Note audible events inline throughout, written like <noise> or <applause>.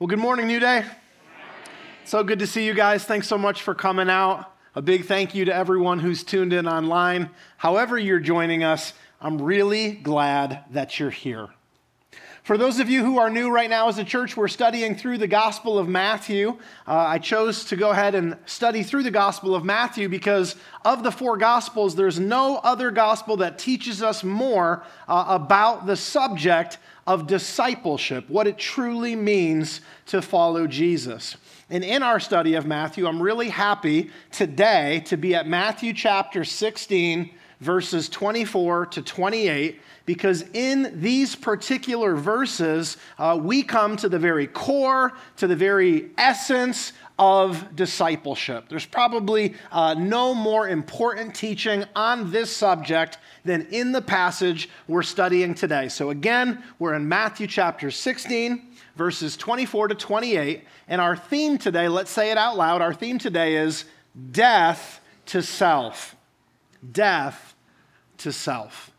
Well, good morning, New Day. So good to see you guys. Thanks so much for coming out. A big thank you to everyone who's tuned in online. However, you're joining us, I'm really glad that you're here. For those of you who are new right now as a church, we're studying through the Gospel of Matthew. Uh, I chose to go ahead and study through the Gospel of Matthew because of the four Gospels, there's no other Gospel that teaches us more uh, about the subject of discipleship, what it truly means to follow Jesus. And in our study of Matthew, I'm really happy today to be at Matthew chapter 16, verses 24 to 28, because in these particular verses, uh, we come to the very core, to the very essence of discipleship. There's probably uh, no more important teaching on this subject than in the passage we're studying today. So, again, we're in Matthew chapter 16, verses 24 to 28. And our theme today, let's say it out loud, our theme today is death to self. Death to self.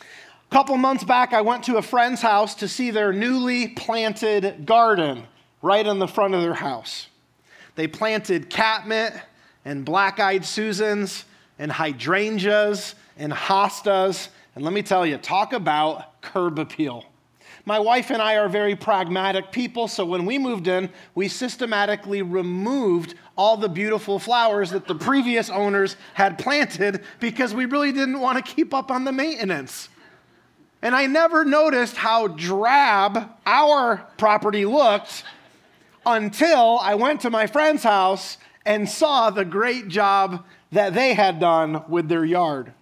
A couple months back, I went to a friend's house to see their newly planted garden right in the front of their house. They planted catmint and black eyed Susans and hydrangeas and hostas. And let me tell you, talk about curb appeal. My wife and I are very pragmatic people, so when we moved in, we systematically removed all the beautiful flowers that the previous owners had planted because we really didn't want to keep up on the maintenance. And I never noticed how drab our property looked until I went to my friend's house and saw the great job that they had done with their yard.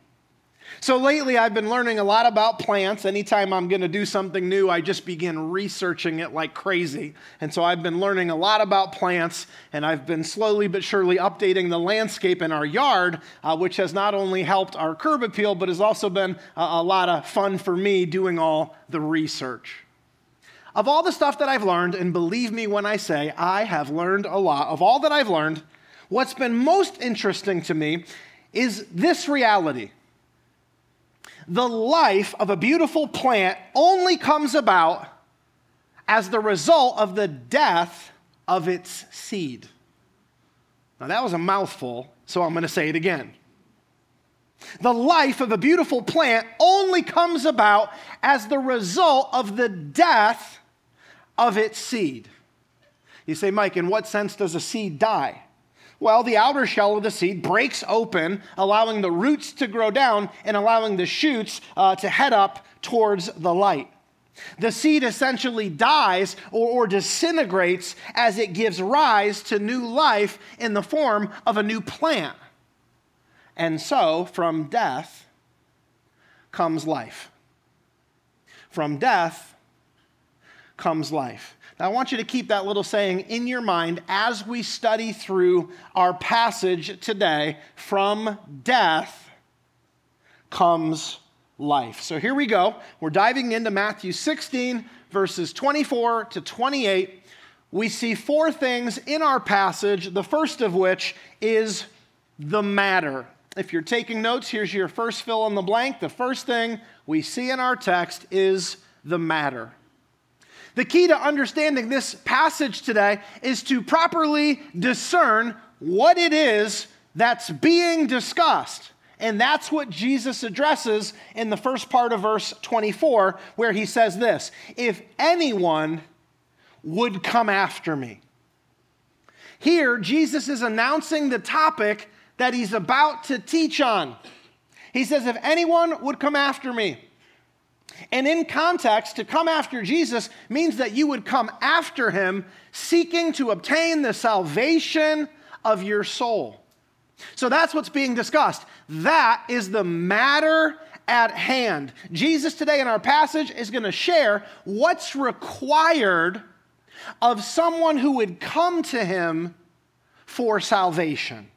So lately, I've been learning a lot about plants. Anytime I'm going to do something new, I just begin researching it like crazy. And so I've been learning a lot about plants, and I've been slowly but surely updating the landscape in our yard, uh, which has not only helped our curb appeal, but has also been a, a lot of fun for me doing all the research. Of all the stuff that I've learned, and believe me when I say I have learned a lot, of all that I've learned, what's been most interesting to me is this reality. The life of a beautiful plant only comes about as the result of the death of its seed. Now, that was a mouthful, so I'm going to say it again. The life of a beautiful plant only comes about as the result of the death of its seed. You say, Mike, in what sense does a seed die? Well, the outer shell of the seed breaks open, allowing the roots to grow down and allowing the shoots uh, to head up towards the light. The seed essentially dies or, or, disintegrates as it gives rise to new life in the form of a new plant. And so, from death comes life. From death comes life. Now, I want you to keep that little saying in your mind as we study through our passage today from death comes life. So here we go. We're diving into Matthew 16, verses 24 to 28. We see four things in our passage, the first of which is the matter. If you're taking notes, here's your first fill in the blank. The first thing we see in our text is the matter. The key to understanding this passage today is to properly discern what it is that's being discussed. And that's what Jesus addresses in the first part of verse 24, where he says this If anyone would come after me. Here, Jesus is announcing the topic that he's about to teach on. He says, If anyone would come after me, and in context, to come after Jesus means that you would come after him seeking to obtain the salvation of your soul. So that's what's being discussed. That is the matter at hand. Jesus today in our passage is going to share what's required of someone who would come to him for salvation.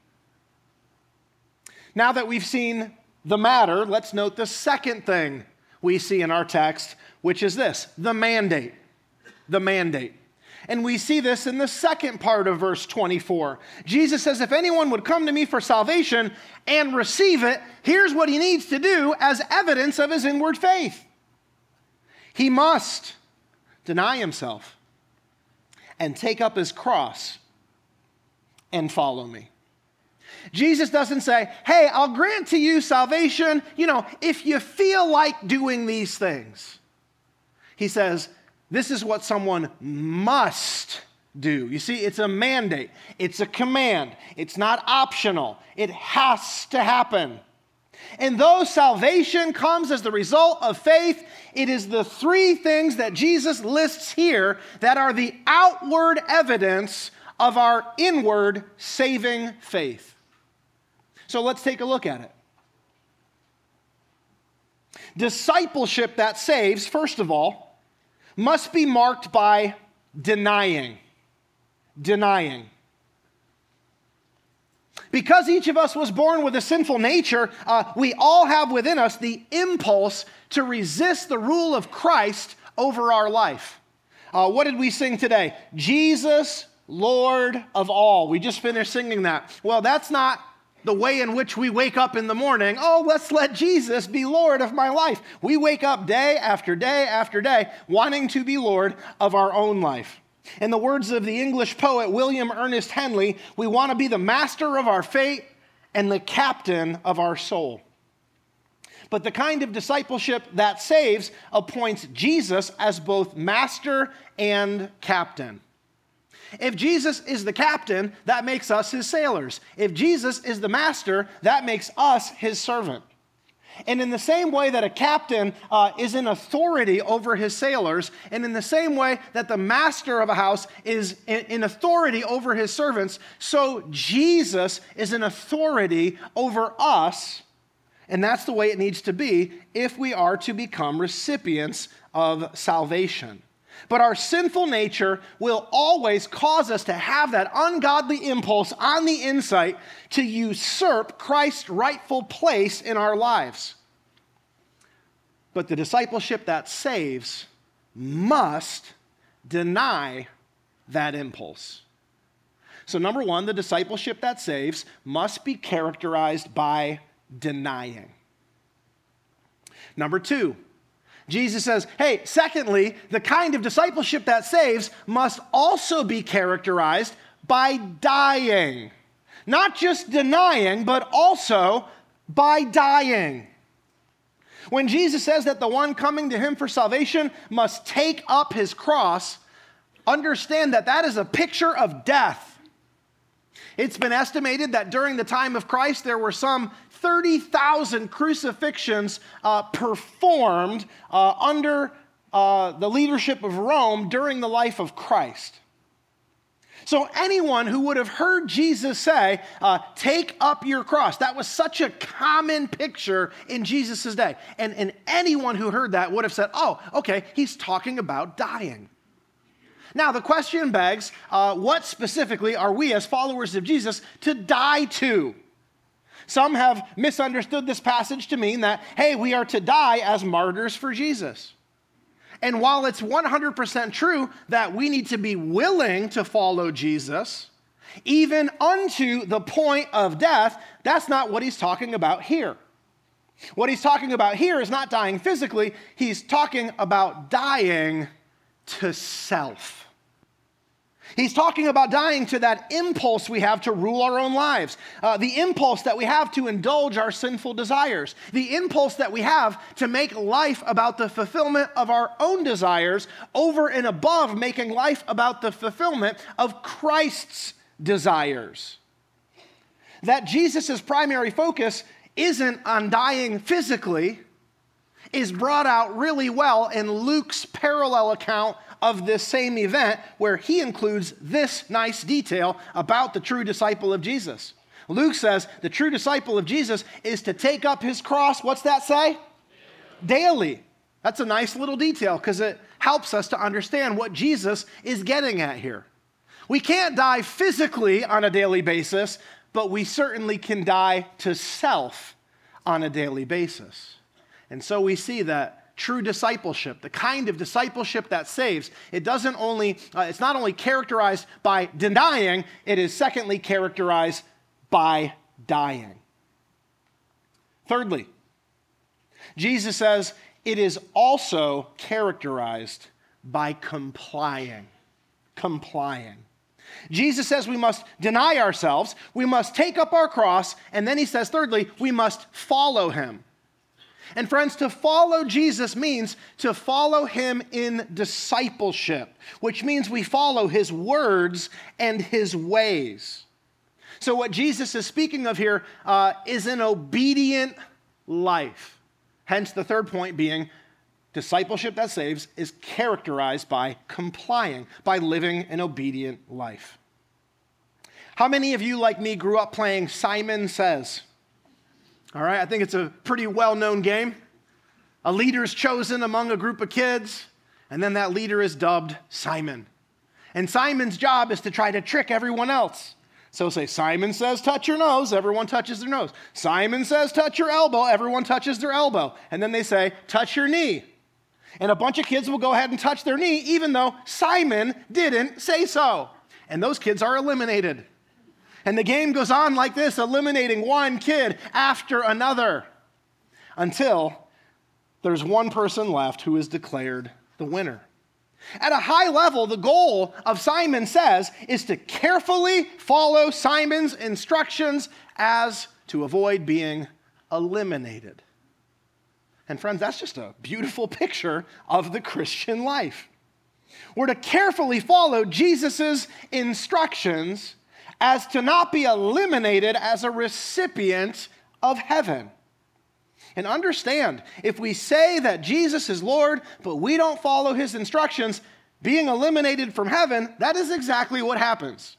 Now that we've seen the matter, let's note the second thing we see in our text, which is this the mandate. The mandate. And we see this in the second part of verse 24. Jesus says, If anyone would come to me for salvation and receive it, here's what he needs to do as evidence of his inward faith. He must deny himself, and take up his cross and follow me. Jesus doesn't say, hey, I'll grant to you salvation, you know, if you feel like doing these things. He says, this is what someone must do. You see, it's a mandate, it's a command, it's not optional, it has to happen. And though salvation comes as the result of faith, it is the three things that Jesus lists here that are the outward evidence of our inward saving faith. So let's take a look at it. Discipleship that saves, first of all, must be marked by denying. Denying. Because each of us was born with a sinful nature, uh, we all have within us the impulse to resist the rule of Christ over our life. Uh, what did we sing today? Jesus, Lord of all. We just finished singing that. Well, that's not the way in which we wake up in the morning. Oh, let's let Jesus be Lord of my life. We wake up day after day after day wanting to be Lord of our own life. In the words of the English poet William Ernest Henley, we want to be the master of our fate and the captain of our soul. But the kind of discipleship that saves appoints Jesus as both master and captain. If Jesus is the captain, that makes us his sailors. If Jesus is the master, that makes us his servant. And in the same way that a captain uh, is in authority over his sailors, and in the same way that the master of a house is in, in authority over his servants, so Jesus is an authority over us. And that's the way it needs to be if we are to become recipients of salvation. But our sinful nature will always cause us to have that ungodly impulse on the inside to usurp Christ's rightful place in our lives. But the discipleship that saves must deny that impulse. So, number one, the discipleship that saves must be characterized by denying. Number two, Jesus says, hey, secondly, the kind of discipleship that saves must also be characterized by dying. Not just denying, but also by dying. When Jesus says that the one coming to him for salvation must take up his cross, understand that that is a picture of death. It's been estimated that during the time of Christ, there were some 30,000 crucifixions uh, performed uh, under uh, the leadership of Rome during the life of Christ. So, anyone who would have heard Jesus say, uh, Take up your cross, that was such a common picture in Jesus' day. And, and anyone who heard that would have said, Oh, okay, he's talking about dying. Now, the question begs uh, what specifically are we as followers of Jesus to die to? Some have misunderstood this passage to mean that, hey, we are to die as martyrs for Jesus. And while it's 100% true that we need to be willing to follow Jesus, even unto the point of death, that's not what he's talking about here. What he's talking about here is not dying physically, he's talking about dying to self. He's talking about dying to that impulse we have to rule our own lives, uh, the impulse that we have to indulge our sinful desires, the impulse that we have to make life about the fulfillment of our own desires over and above making life about the fulfillment of Christ's desires. That Jesus' primary focus isn't on dying physically, is brought out really well in Luke's parallel account of this same event where he includes this nice detail about the true disciple of Jesus. Luke says the true disciple of Jesus is to take up his cross. What's that say? Daily. That's a nice little detail because it helps us to understand what Jesus is getting at here. We can't die physically on a daily basis, but we certainly can die to self on a daily basis. And so we see that true discipleship, the kind of discipleship that saves. It doesn't only, uh, it's not only characterized by denying, it is secondly characterized by dying. Thirdly, Jesus says it is also characterized by complying. complying. Jesus says we must deny ourselves, we must take up our cross, and then he says, thirdly, we must follow him. And friends, to follow Jesus means to follow him in discipleship, which means we follow his words and his ways. So, what Jesus is speaking of here uh, is an obedient life. Hence, the third point being discipleship that saves is characterized by complying, by living an obedient life. How many of you, like me, grew up playing Simon Says? All right, I think it's a pretty well known game. A leader is chosen among a group of kids, and then that leader is dubbed Simon. And Simon's job is to try to trick everyone else. So say, Simon says, touch your nose, everyone touches their nose. Simon says, touch your elbow, everyone touches their elbow. And then they say, touch your knee. And a bunch of kids will go ahead and touch their knee, even though Simon didn't say so. And those kids are eliminated. And the game goes on like this, eliminating one kid after another until there's one person left who is declared the winner. At a high level, the goal of Simon Says is to carefully follow Simon's instructions as to avoid being eliminated. And friends, that's just a beautiful <laughs> picture of the Christian life. We're to carefully follow Jesus' instructions as to not be eliminated as a recipient of heaven. And understand, if we say that Jesus is Lord, but we don't follow his instructions, being eliminated from heaven, that is exactly what happens.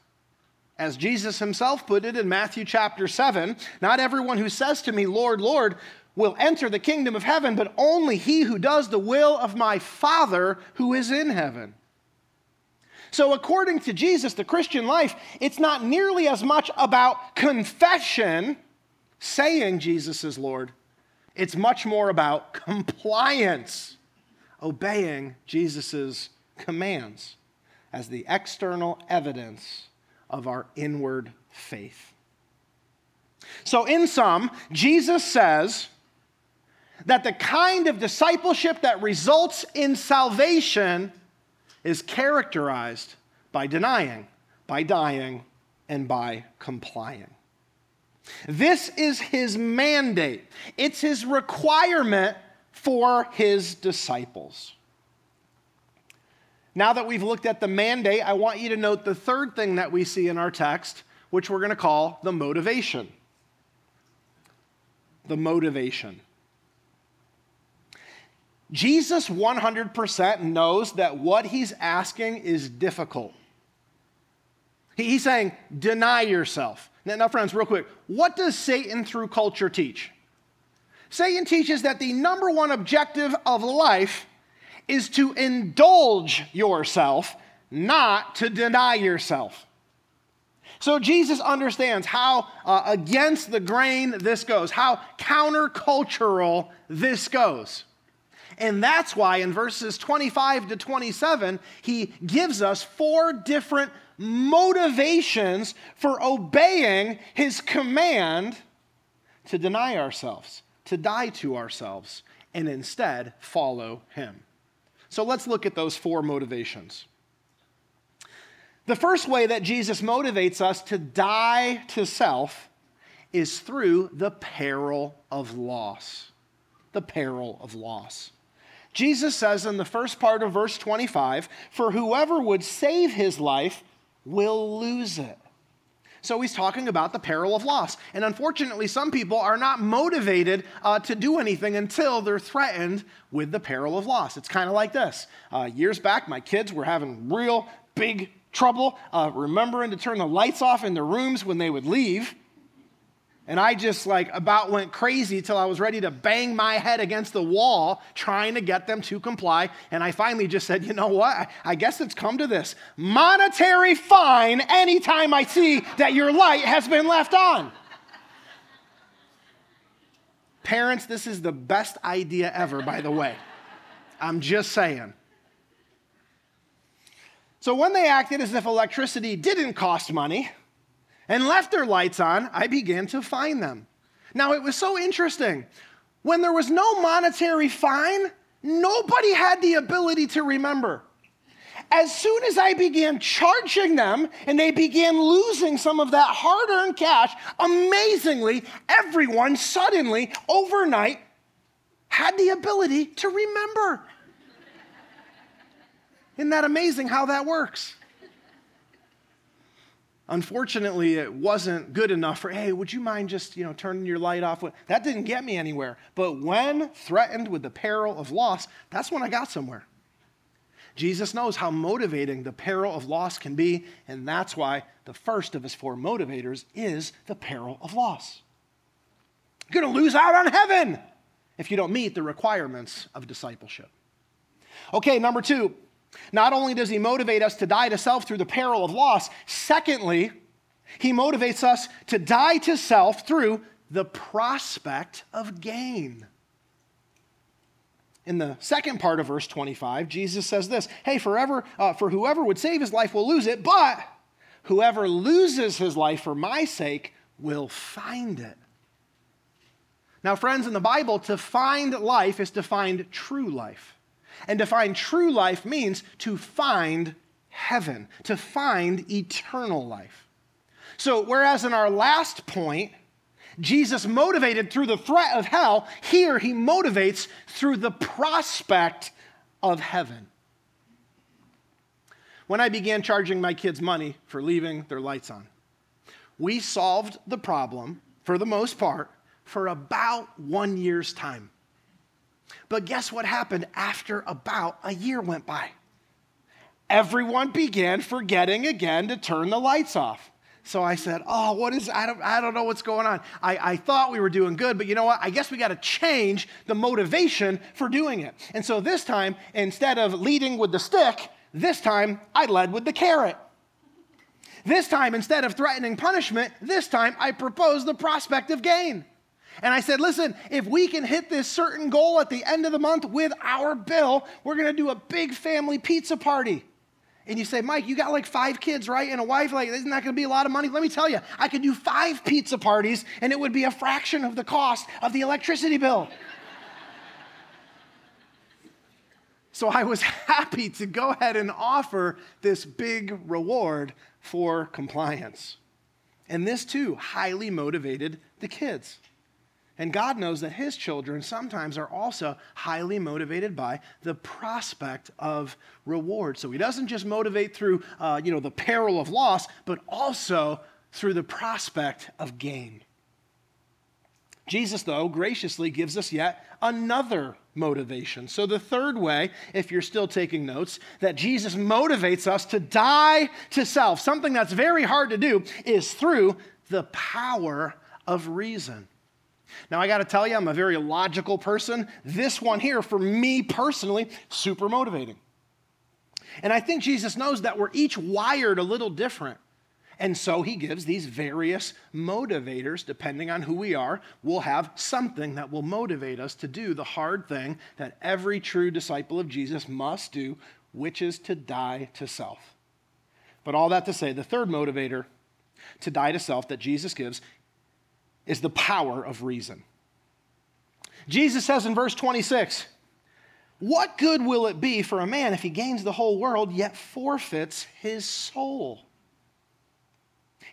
As Jesus himself put it in Matthew chapter 7, not everyone who says to me, Lord, Lord, will enter the kingdom of heaven, but only he who does the will of my Father who is in heaven. So, according to Jesus, the Christian life, it's not nearly as much about confession, saying Jesus is Lord. It's much more about compliance, obeying Jesus' commands as the external evidence of our inward faith. So, in sum, Jesus says that the kind of discipleship that results in salvation is characterized by denying, by dying, and by complying. This is his mandate, it's his requirement for his disciples. Now that we've looked at the mandate, I want you to note the third thing that we see in our text, which we're going to call the motivation. The motivation. Jesus 100% knows that what he's asking is difficult. He's saying, deny yourself. Now, now, friends, real quick, what does Satan through culture teach? Satan teaches that the number one objective of life is to indulge yourself, not to deny yourself. So Jesus understands how uh, against the grain this goes, how countercultural this goes. And that's why in verses 25 to 27, he gives us four different motivations for obeying his command to deny ourselves, to die to ourselves, and instead follow him. So let's look at those four motivations. The first way that Jesus motivates us to die to self is through the peril of loss. The peril of loss. Jesus says in the first part of verse 25, For whoever would save his life will lose it. So he's talking about the peril of loss. And unfortunately, some people are not motivated uh, to do anything until they're threatened with the peril of loss. It's kind of like this. Uh, years back, my kids were having real big trouble uh, remembering to turn the lights off in their rooms when they would leave. And I just like about went crazy till I was ready to bang my head against the wall trying to get them to comply. And I finally just said, you know what? I guess it's come to this monetary fine anytime I see that your light has been left on. Parents, this is the best idea ever, by the way. I'm just saying. So when they acted as if electricity didn't cost money, and left their lights on, I began to find them. Now, it was so interesting. When there was no monetary fine, nobody had the ability to remember. as soon as I began charging them and they began losing some of that hard earned cash, amazingly, everyone suddenly, overnight, had the ability to remember. Isn't that amazing how that works? Unfortunately, it wasn't good enough for, hey, would you mind just, you know, turning your light off? That didn't get me anywhere. But when threatened with the peril of loss, that's when I got somewhere. Jesus knows how motivating the peril of loss can be, and that's why the first of his four motivators is the peril of loss. You're going to lose out on heaven if you don't meet the requirements of discipleship. Okay, number two, not only does he motivate us to die to self through the peril of loss, secondly, he motivates us to die to self through the prospect of gain. In the second part of verse 25, Jesus says this Hey, forever, uh, for whoever would save his life will lose it, but whoever loses his life for my sake will find it. Now, friends, in the Bible, to find life is to find true life. And to find true life means to find heaven, to find eternal life. So, whereas in our last point, Jesus motivated through the threat of hell, here he motivates through the prospect of heaven. When I began charging my kids money for leaving their lights on, we solved the problem, for the most part, for about one year's time. But guess what happened after about a year went by? Everyone began forgetting again to turn the lights off. So I said, Oh, what is, I don't, I don't know what's going on. I, I thought we were doing good, but you know what? I guess we got to change the motivation for doing it. And so this time, instead of leading with the stick, this time I led with the carrot. This time, instead of threatening punishment, this time I proposed the prospect of gain. And I said, listen, if we can hit this certain goal at the end of the month with our bill, we're going to do a big family pizza party. And you say, Mike, you got like five kids, right? And a wife, like, isn't that going to be a lot of money? Let me tell you, I could do five pizza parties and it would be a fraction of the cost of the electricity bill. <laughs> so I was <laughs> happy to go ahead and offer this big reward for compliance. And this too highly motivated the kids. And God knows that his children sometimes are also highly motivated by the prospect of reward. So he doesn't just motivate through, uh, you know, the peril of loss, but also through the prospect of gain. Jesus, though, graciously gives us yet another motivation. So, the third way, if you're still taking notes, that Jesus motivates us to die to self, something that's very hard to do, is through the power of reason. Now, I got to tell you, I'm a very logical person. This one here, for me personally, super motivating. And I think Jesus knows that we're each wired a little different. And so he gives these various motivators, depending on who we are. We'll have something that will motivate us to do the hard thing that every true disciple of Jesus must do, which is to die to self. But all that to say, the third motivator to die to self that Jesus gives is the power of reason. Jesus says in verse 26, What good will it be for a man if he gains the whole world yet forfeits his soul?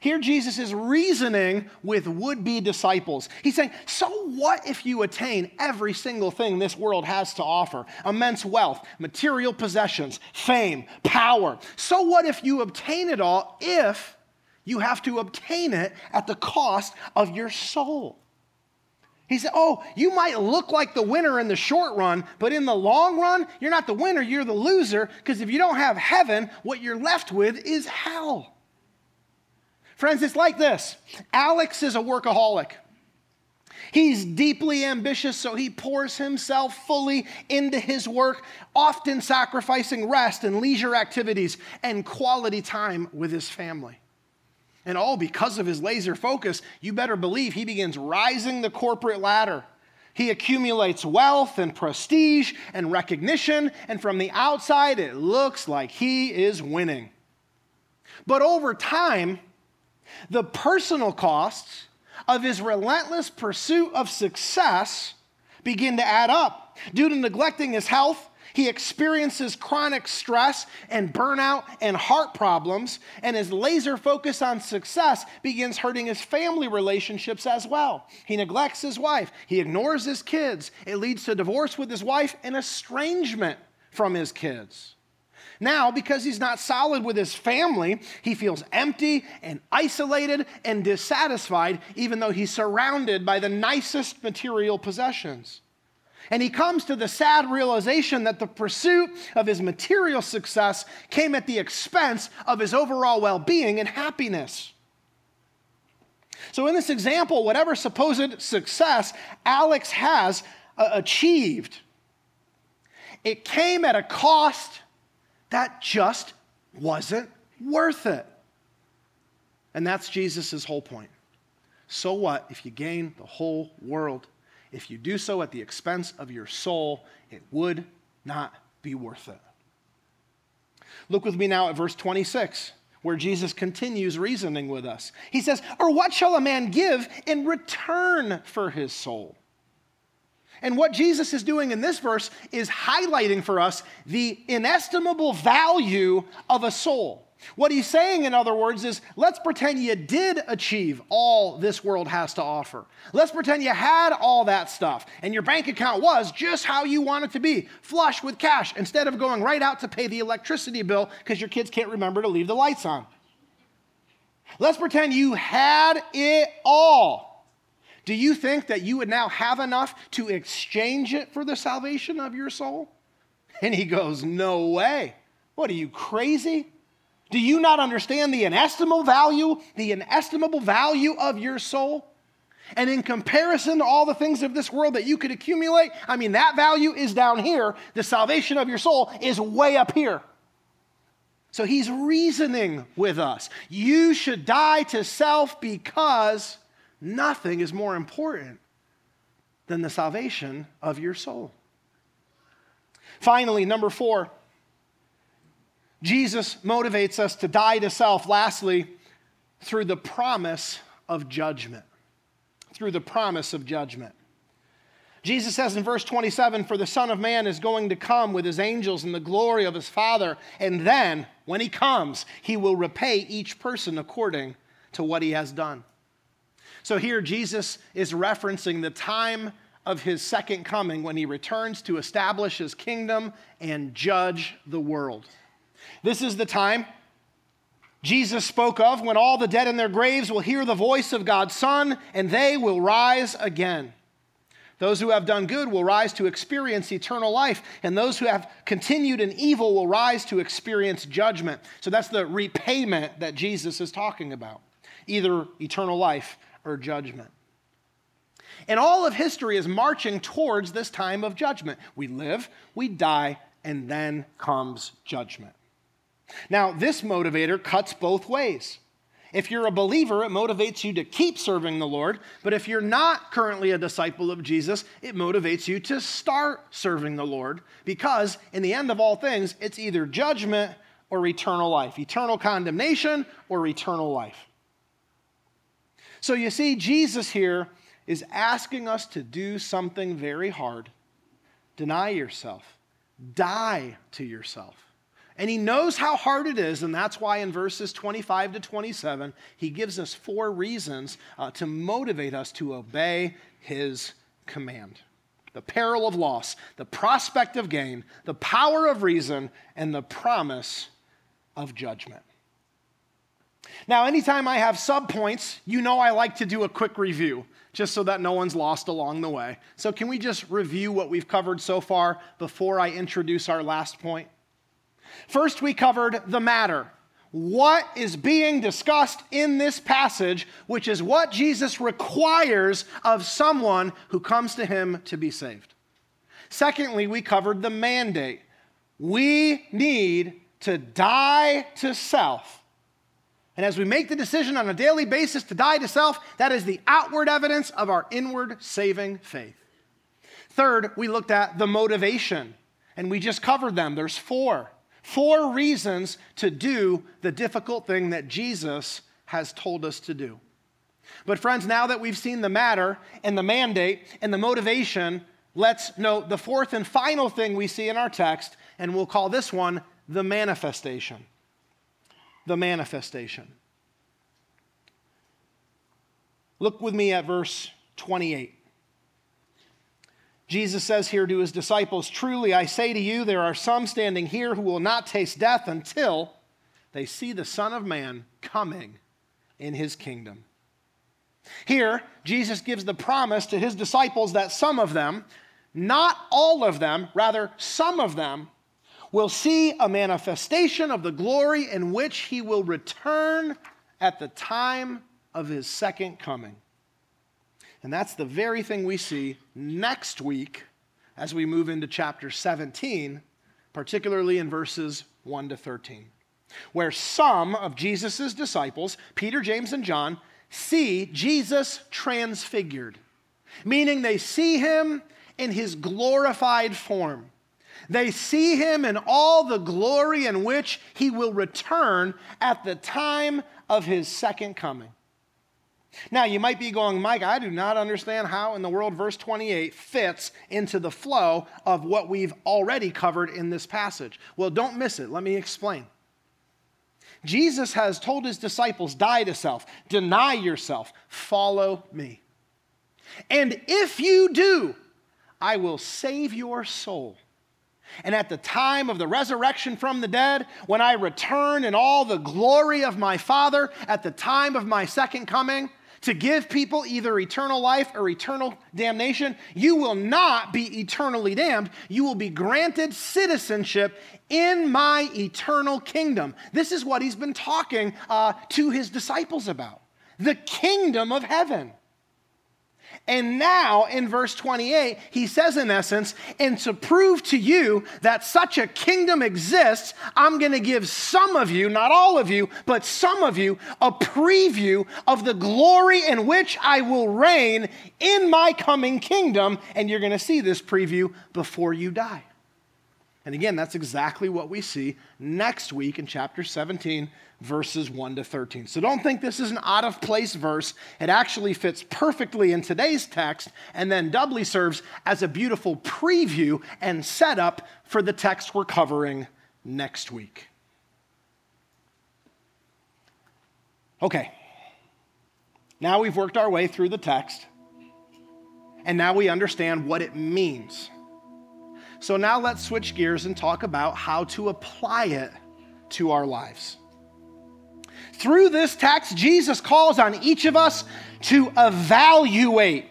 Here, Jesus is reasoning with would be disciples. He's saying, So what if you attain every single thing this world has to offer? Immense wealth, material possessions, fame, power. So what if you obtain it all if you have to obtain it at the cost of your soul. He said, Oh, you might look like the winner in the short run, but in the long run, you're not the winner, you're the loser, because if you don't have heaven, what you're left with is hell. Friends, it's like this Alex is a workaholic. He's deeply ambitious, so he pours himself fully into his work, often sacrificing rest and leisure activities and quality time with his family. And all because of his laser focus, you better believe he begins rising the corporate ladder. He accumulates wealth and prestige and recognition, and from the outside, it looks like he is winning. But over time, the personal costs of his relentless pursuit of success begin to add up. Due to neglecting his health, He experiences chronic stress and burnout and heart problems, and his laser focus on success begins hurting his family relationships as well. He neglects his wife, he ignores his kids. It leads to divorce with his wife and estrangement from his kids. Now, because he's not solid with his family, he feels empty and isolated and dissatisfied, even though he's surrounded by the nicest material possessions. And he comes to the sad realization that the pursuit of his material success came at the expense of his overall well being and happiness. So, in this example, whatever supposed success Alex has uh, achieved, it came at a cost that just wasn't worth it. And that's Jesus' whole point. So what if you gain the whole world if you do so at the expense of your soul, it would not be worth it. Look with me now at verse 26, where Jesus continues reasoning with us. He says, Or what shall a man give in return for his soul? And what Jesus is doing in this verse is highlighting for us the inestimable value of a soul. What he's saying, in other words, is let's pretend you did achieve all this world has to offer. Let's pretend you had all that stuff and your bank account was just how you want it to be flush with cash instead of going right out to pay the electricity bill because your kids can't remember to leave the lights on. Let's pretend you had it all. Do you think that you would now have enough to exchange it for the salvation of your soul? And he goes, No way. What are you crazy? Do you not understand the inestimable value, the inestimable value of your soul? And in comparison to all the things of this world that you could accumulate, I mean, that value is down here. The salvation of your soul is way up here. So he's reasoning with us. You should die to self because nothing is more important than the salvation of your soul. Finally, number four, Jesus motivates us to die to self, lastly, through the promise of judgment. Through the promise of judgment. Jesus says in verse 27 For the Son of Man is going to come with his angels in the glory of his Father, and then, when he comes, he will repay each person according to what he has done. So here, Jesus is referencing the time of his second coming when he returns to establish his kingdom and judge the world. This is the time Jesus spoke of when all the dead in their graves will hear the voice of God's Son and they will rise again. Those who have done good will rise to experience eternal life, and those who have continued in evil will rise to experience judgment. So that's the repayment that Jesus is talking about either eternal life or judgment. And all of history is marching towards this time of judgment. We live, we die, and then comes judgment. Now, this motivator cuts both ways. If you're a believer, it motivates you to keep serving the Lord. But if you're not currently a disciple of Jesus, it motivates you to start serving the Lord because, in the end of all things, it's either judgment or eternal life, eternal condemnation or eternal life. So you see, Jesus here is asking us to do something very hard deny yourself, die to yourself. And he knows how hard it is, and that's why in verses 25 to 27, he gives us four reasons uh, to motivate us to obey his command the peril of loss, the prospect of gain, the power of reason, and the promise of judgment. Now, anytime I have subpoints, you know I like to do a quick review, just so that no one's lost along the way. So, can we just review what we've covered so far before I introduce our last point? First, we covered the matter. What is being discussed in this passage, which is what Jesus requires of someone who comes to him to be saved. Secondly, we covered the mandate. We need to die to self. And as we make the decision on a daily basis to die to self, that is the outward evidence of our inward saving faith. Third, we looked at the motivation, and we just covered them. There's four. Four reasons to do the difficult thing that Jesus has told us to do. But, friends, now that we've seen the matter and the mandate and the motivation, let's note the fourth and final thing we see in our text, and we'll call this one the manifestation. The manifestation. Look with me at verse 28. Jesus says here to his disciples, Truly I say to you, there are some standing here who will not taste death until they see the Son of Man coming in his kingdom. Here, Jesus gives the promise to his disciples that some of them, not all of them, rather, some of them, will see a manifestation of the glory in which he will return at the time of his second coming. And that's the very thing we see next week as we move into chapter 17, particularly in verses 1 to 13, where some of Jesus' disciples, Peter, James, and John, see Jesus transfigured, meaning they see him in his glorified form. They see him in all the glory in which he will return at the time of his second coming. Now, you might be going, Mike, I do not understand how in the world verse 28 fits into the flow of what we've already covered in this passage. Well, don't miss it. Let me explain. Jesus has told his disciples, die to self, deny yourself, follow me. And if you do, I will save your soul. And at the time of the resurrection from the dead, when I return in all the glory of my Father, at the time of my second coming, to give people either eternal life or eternal damnation, you will not be eternally damned. You will be granted citizenship in my eternal kingdom. This is what he's been talking uh, to his disciples about the kingdom of heaven. And now in verse 28, he says, in essence, and to prove to you that such a kingdom exists, I'm going to give some of you, not all of you, but some of you, a preview of the glory in which I will reign in my coming kingdom. And you're going to see this preview before you die. And again, that's exactly what we see next week in chapter 17, verses 1 to 13. So don't think this is an out of place verse. It actually fits perfectly in today's text and then doubly serves as a beautiful preview and setup for the text we're covering next week. Okay, now we've worked our way through the text, and now we understand what it means. So now let's switch gears and talk about how to apply it to our lives. Through this text, Jesus calls on each of us to evaluate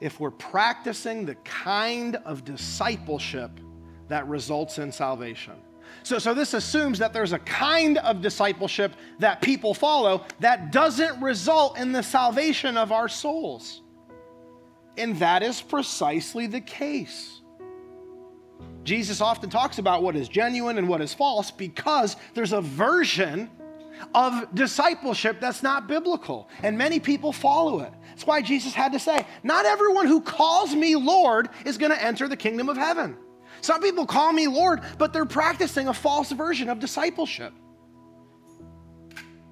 if we're practicing the kind of discipleship that results in salvation. So, so this assumes that there's a kind of discipleship that people follow that doesn't result in the salvation of our souls. And that is precisely the case. Jesus often talks about what is genuine and what is false because there's a version of discipleship that's not biblical, and many people follow it. That's why Jesus had to say, Not everyone who calls me Lord is going to enter the kingdom of heaven. Some people call me Lord, but they're practicing a false version of discipleship.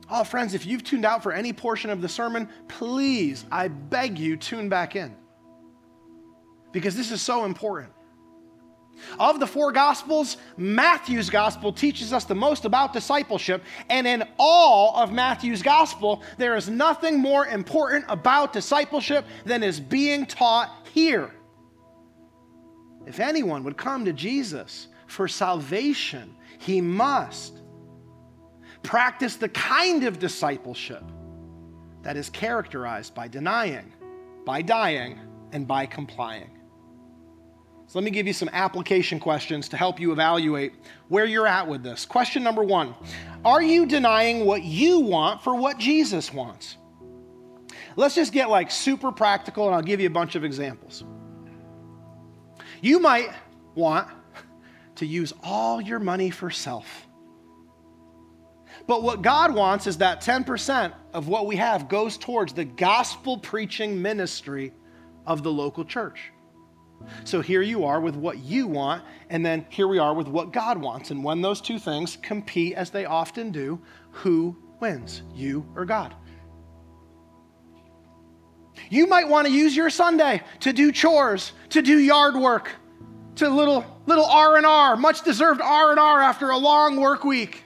Oh, friends, if you've tuned out for any portion of the sermon, please, I beg you, tune back in because this is so important. Of the four gospels, Matthew's gospel teaches us the most about discipleship, and in all of Matthew's gospel, there is nothing more important about discipleship than is being taught here. If anyone would come to Jesus for salvation, he must practice the kind of discipleship that is characterized by denying, by dying, and by complying. So let me give you some application questions to help you evaluate where you're at with this. Question number one Are you denying what you want for what Jesus wants? Let's just get like super practical and I'll give you a bunch of examples. You might want to use all your money for self. But what God wants is that 10% of what we have goes towards the gospel preaching ministry of the local church. So here you are with what you want, and then here we are with what God wants. And when those two things compete, as they often do, who wins, you or God? You might want to use your Sunday to do chores, to do yard work, to little little R&R, much deserved R&R after a long work week.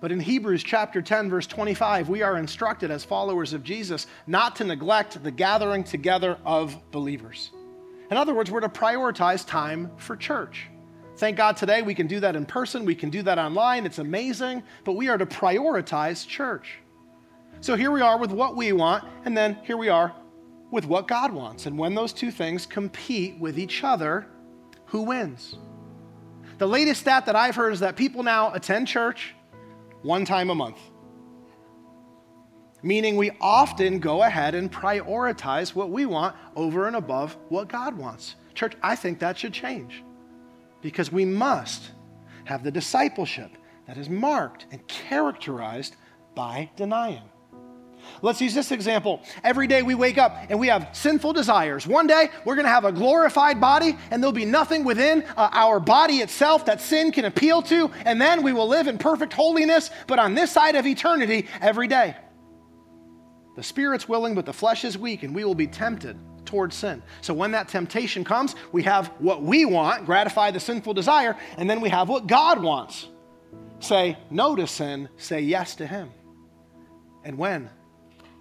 But in Hebrews chapter 10 verse 25, we are instructed as followers of Jesus not to neglect the gathering together of believers. In other words, we're to prioritize time for church. Thank God today we can do that in person, we can do that online. It's amazing, but we are to prioritize church. So here we are with what we want, and then here we are with what God wants. And when those two things compete with each other, who wins? The latest stat that I've heard is that people now attend church one time a month. Meaning we often go ahead and prioritize what we want over and above what God wants. Church, I think that should change because we must have the discipleship that is marked and characterized by denying. Let's use this example. Every day we wake up and we have sinful desires. One day we're going to have a glorified body and there'll be nothing within uh, our body itself that sin can appeal to. And then we will live in perfect holiness, but on this side of eternity every day. The spirit's willing, but the flesh is weak, and we will be tempted towards sin. So when that temptation comes, we have what we want, gratify the sinful desire, and then we have what God wants. Say no to sin, say yes to Him. And when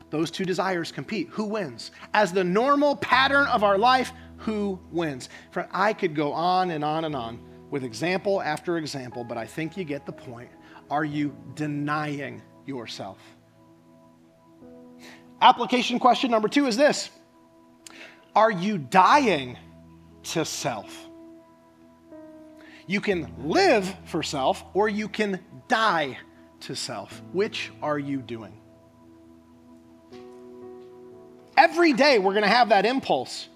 those two desires compete. Who wins? As the normal pattern of our life, who wins? Friend, I could go on and on and on with example after example, but I think you get the point. Are you denying yourself? Application question number two is this Are you dying to self? You can live for self or you can die to self. Which are you doing? Every day we're going to have that impulse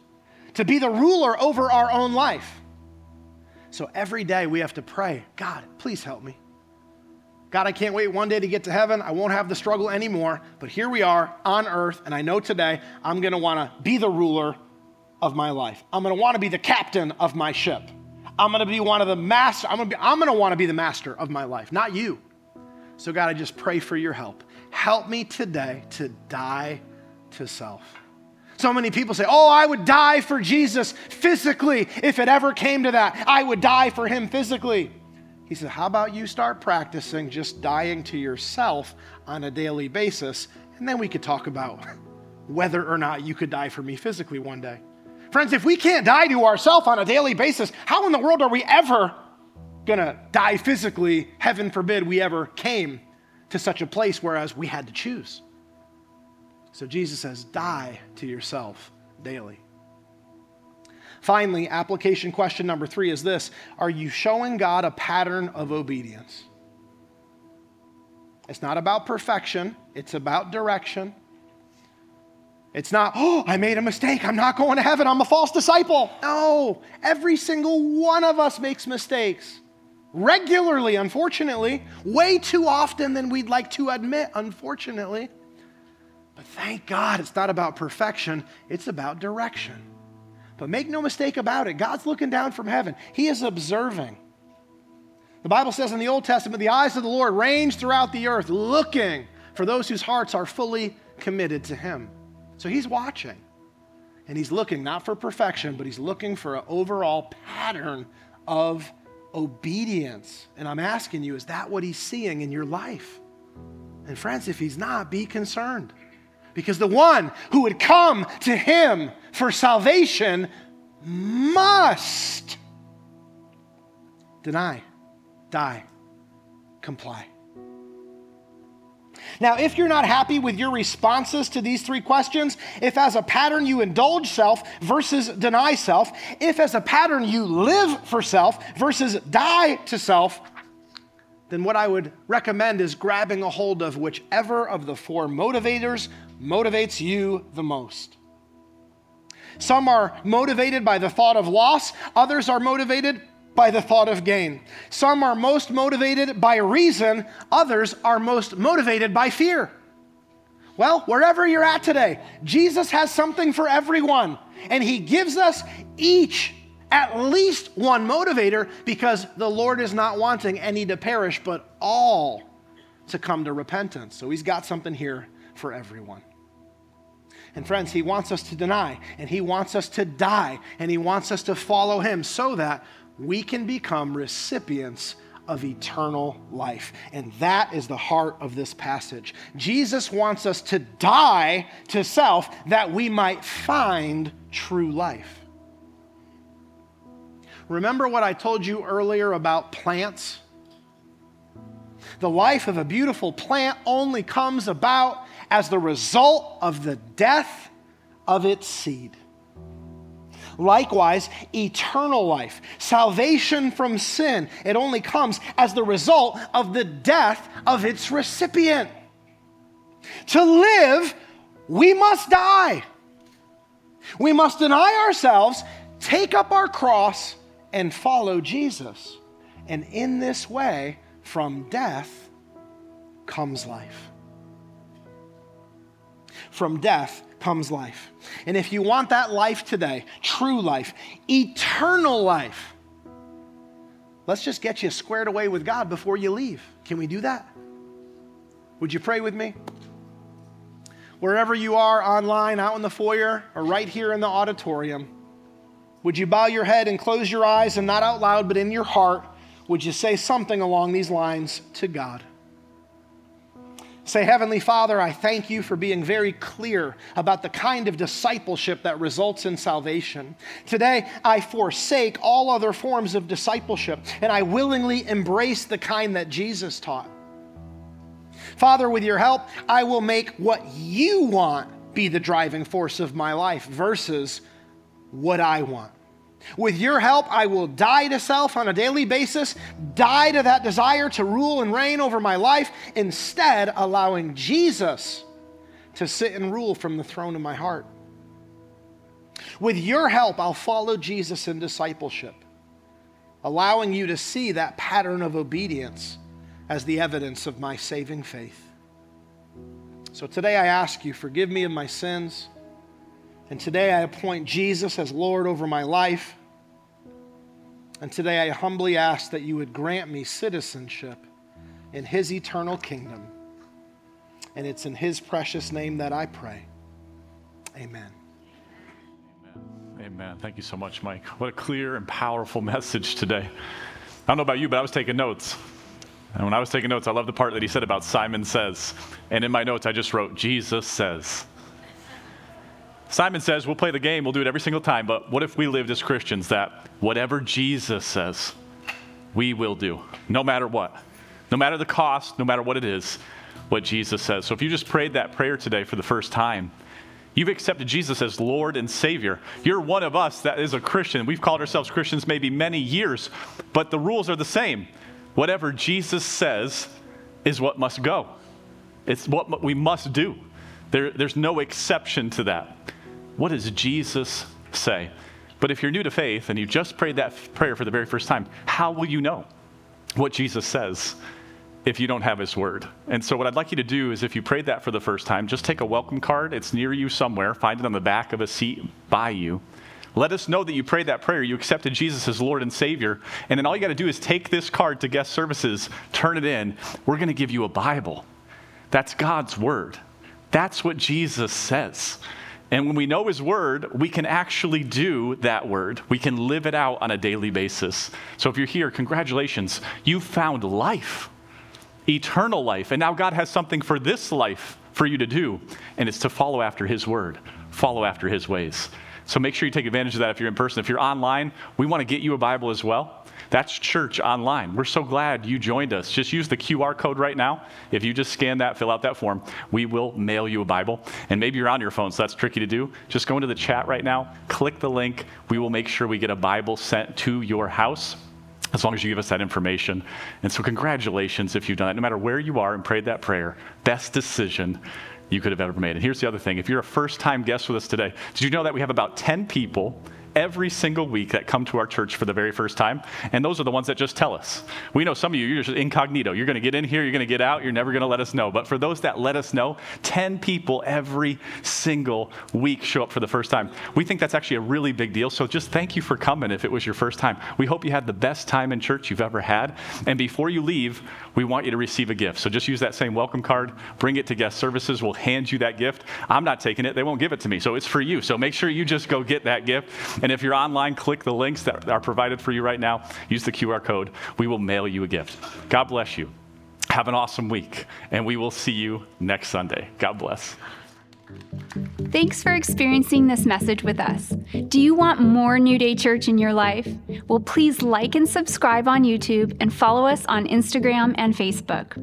to be the ruler over our own life. So every day we have to pray, God, please help me. God, I can't wait one day to get to heaven. I won't have the struggle anymore. But here we are on earth, and I know today I'm going to want to be the ruler of my life. I'm going to want to be the captain of my ship. I'm going to be one of the master. I'm going to, be, I'm going to want to be the master of my life, not you. So, God, I just pray for your help. Help me today to die to self. So many people say, Oh, I would die for Jesus physically if it ever came to that. I would die for him physically. He said, How about you start practicing just dying to yourself on a daily basis? And then we could talk about <laughs> whether or not you could die for me physically one day. Friends, if we can't die to ourselves on a daily basis, how in the world are we ever to die physically? Heaven forbid we ever came to such a place whereas we had to choose. So Jesus says, die to yourself daily. Finally, application question number three is this Are you showing God a pattern of obedience? It's not about perfection, it's about direction. It's not, oh, I made a mistake. I'm not going to heaven. I'm a false disciple. No, every single one of us makes mistakes regularly, unfortunately, way too often than we'd like to admit, unfortunately. But thank God it's not about perfection, it's about direction. But make no mistake about it, God's looking down from heaven, He is observing. The Bible says in the Old Testament, the eyes of the Lord range throughout the earth, looking for those whose hearts are fully committed to Him. So He's watching. And He's looking not for perfection, but He's looking for an overall pattern of obedience. And I'm asking you, is that what He's seeing in your life? And friends, if He's not, be concerned. Because the one who would come to him for salvation must deny, die, comply. Now, if you're not happy with your responses to these three questions, if as a pattern you indulge self versus deny self, if as a pattern you live for self versus die to self, then what I would recommend is grabbing a hold of whichever of the four motivators motivates you the most. Some are motivated by the thought of loss, others are motivated by the thought of gain. Some are most motivated by reason, others are most motivated by fear. Well, wherever you're at today, Jesus has something for everyone, and He gives us each at least one motivator because the Lord is not wanting any to perish, but all to come to repentance. So He's got something here for everyone. And friends, He wants us to deny, and He wants us to die, and He wants us to follow Him so that we can become recipients of eternal life. And that is the heart of this passage. Jesus wants us to die to self that we might find true life. Remember what I told you earlier about plants? The life of a beautiful plant only comes about as the result of the death of its seed. Likewise, eternal life, salvation from sin, it only comes as the result of the death of its recipient. To live, we must die. We must deny ourselves, take up our cross, and follow Jesus. And in this way, from death comes life. From death comes life. And if you want that life today, true life, eternal life, let's just get you squared away with God before you leave. Can we do that? Would you pray with me? Wherever you are online, out in the foyer, or right here in the auditorium, would you bow your head and close your eyes and not out loud, but in your heart, would you say something along these lines to God? Say, Heavenly Father, I thank you for being very clear about the kind of discipleship that results in salvation. Today, I forsake all other forms of discipleship and I willingly embrace the kind that Jesus taught. Father, with your help, I will make what you want be the driving force of my life versus what I want. With your help, I will die to self on a daily basis, die to that desire to rule and reign over my life, instead, allowing Jesus to sit and rule from the throne of my heart. With your help, I'll follow Jesus in discipleship, allowing you to see that pattern of obedience as the evidence of my saving faith. So today I ask you, forgive me of my sins. And today I appoint Jesus as Lord over my life. And today I humbly ask that you would grant me citizenship in his eternal kingdom. And it's in his precious name that I pray. Amen. Amen. Amen. Thank you so much, Mike. What a clear and powerful <laughs> message today. I don't know about you, but I was taking notes. And when I was taking notes, I love the part that he said about Simon says. And in my notes, I just wrote, Jesus says. Simon says, We'll play the game, we'll do it every single time, but what if we lived as Christians that whatever Jesus says, we will do, no matter what? No matter the cost, no matter what it is, what Jesus says. So if you just prayed that prayer today for the first time, You've accepted Jesus as Lord and Savior. You're one of us that is a Christian. We've called ourselves Christians maybe many years, but the rules are the same. Whatever Jesus says is what must go, it's what we must do. There, there's no exception to that. What does Jesus say? But if you're new to faith and you just prayed that prayer for the very first time, how will you know what Jesus says if you don't have his word? And so, what I'd like you to do is if you prayed that for the first time, just take a welcome card. It's near you somewhere. Find it on the back of a seat by you. Let us know that you prayed that prayer. You accepted Jesus as Lord and Savior. And then all you got to do is take this card to guest services, turn it in. We're going to give you a Bible. That's God's word. That's what Jesus says. And when we know His Word, we can actually do that Word. We can live it out on a daily basis. So if you're here, congratulations. You've found life, eternal life. And now God has something for this life for you to do, and it's to follow after His Word, follow after His ways. So make sure you take advantage of that if you're in person. If you're online, we want to get you a Bible as well. That's church online. We're so glad you joined us. Just use the QR code right now. If you just scan that, fill out that form, we will mail you a Bible. And maybe you're on your phone, so that's tricky to do. Just go into the chat right now, click the link. We will make sure we get a Bible sent to your house as long as you give us that information. And so, congratulations if you've done it. No matter where you are and prayed that prayer, best decision you could have ever made. And here's the other thing if you're a first time guest with us today, did you know that we have about 10 people every single week that come to our church for the very first time. And those are the ones that just tell us. We know some of you, you're just incognito. You're going to get in here, you're going to get out, you're never going to let us know. But for those that let us know, 10 people every single week show up for the first time. We think that's actually a really big deal. So just thank you for coming if it was your first time. We hope you had the best time in church you've ever had. And before you leave, we want you to receive a gift. So just use that same welcome card, bring it to guest services. We'll hand you that gift. I'm not taking it, they won't give it to me. So it's for you. So make sure you just go get that gift. And if you're online, click the links that are provided for you right now. Use the QR code. We will mail you a gift. God bless you. Have an awesome week, and we will see you next Sunday. God bless. Thanks for experiencing this message with us. Do you want more New Day Church in your life? Well, please like and subscribe on YouTube and follow us on Instagram and Facebook.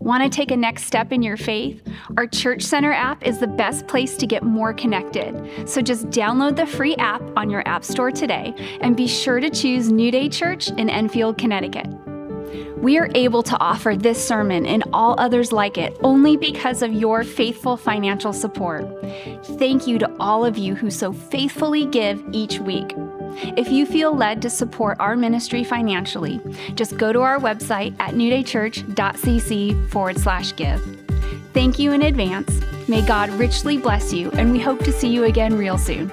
Want to take a next step in your faith? Our Church Center app is the best place to get more connected. So just download the free app on your App Store today and be sure to choose New Day Church in Enfield, Connecticut. We are able to offer this sermon and all others like it only because of your faithful financial support. Thank you to all of you who so faithfully give each week. If you feel led to support our ministry financially, just go to our website at newdaychurch.cc forward slash give. Thank you in advance. May God richly bless you, and we hope to see you again real soon.